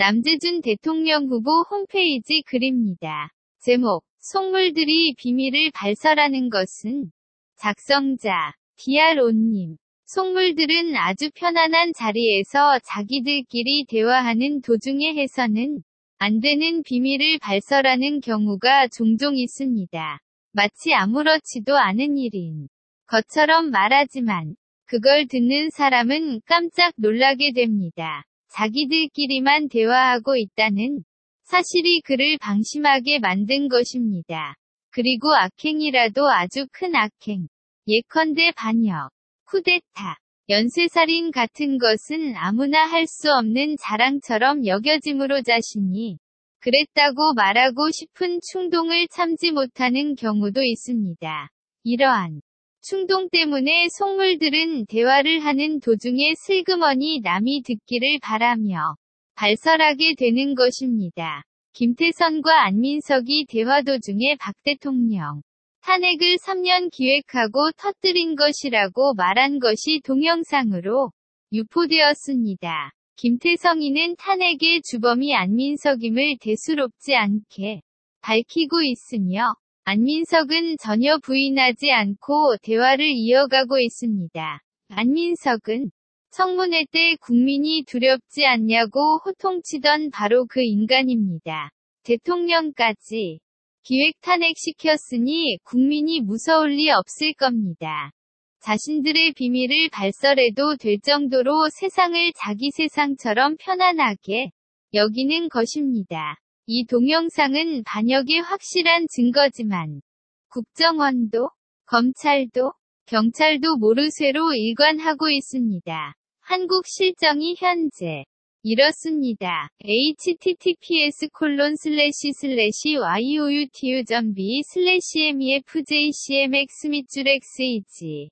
남재준 대통령 후보 홈페이지 글입니다. 제목, 속물들이 비밀을 발설하는 것은 작성자, DRO님. 속물들은 아주 편안한 자리에서 자기들끼리 대화하는 도중에 해서는 안 되는 비밀을 발설하는 경우가 종종 있습니다. 마치 아무렇지도 않은 일인 것처럼 말하지만 그걸 듣는 사람은 깜짝 놀라게 됩니다. 자기들끼리만 대화하고 있다는 사실이 그를 방심하게 만든 것입니다. 그리고 악행이라도 아주 큰 악행. 예컨대 반역, 쿠데타, 연쇄살인 같은 것은 아무나 할 수 없는 자랑처럼 여겨지므로 자신이 그랬다고 말하고 싶은 충동을 참지 못하는 경우도 있습니다. 이러한 충동 때문에 속물들은 대화를 하는 도중에 슬그머니 남이 듣기를 바라며 발설하게 되는 것입니다. 김태선과 안민석이 대화 도중에 박 대통령 탄핵을 3년 기획하고 터뜨린 것이라고 말한 것이 동영상으로 유포되었습니다. 김태성이는 탄핵의 주범이 안민석임을 대수롭지 않게 밝히고 있으며 안민석은 전혀 부인하지 않고 대화를 이어가고 있습니다. 안민석은 청문회 때 국민이 두렵지 않냐고 호통치던 바로 그 인간입니다. 대통령까지 기획 탄핵시켰으니 국민이 무서울 리 없을 겁니다. 자신들의 비밀을 발설해도 될 정도로 세상을 자기 세상처럼 편안하게 여기는 것입니다. 이 동영상은 반역의 확실한 증거지만 국정원도 검찰도 경찰도 모르쇠로 일관하고 있습니다. 한국 실정이 현재 이렇습니다. https 콜론 슬래시 슬래시 youtu.b 슬래시 mefjcmx 밑줄 x이지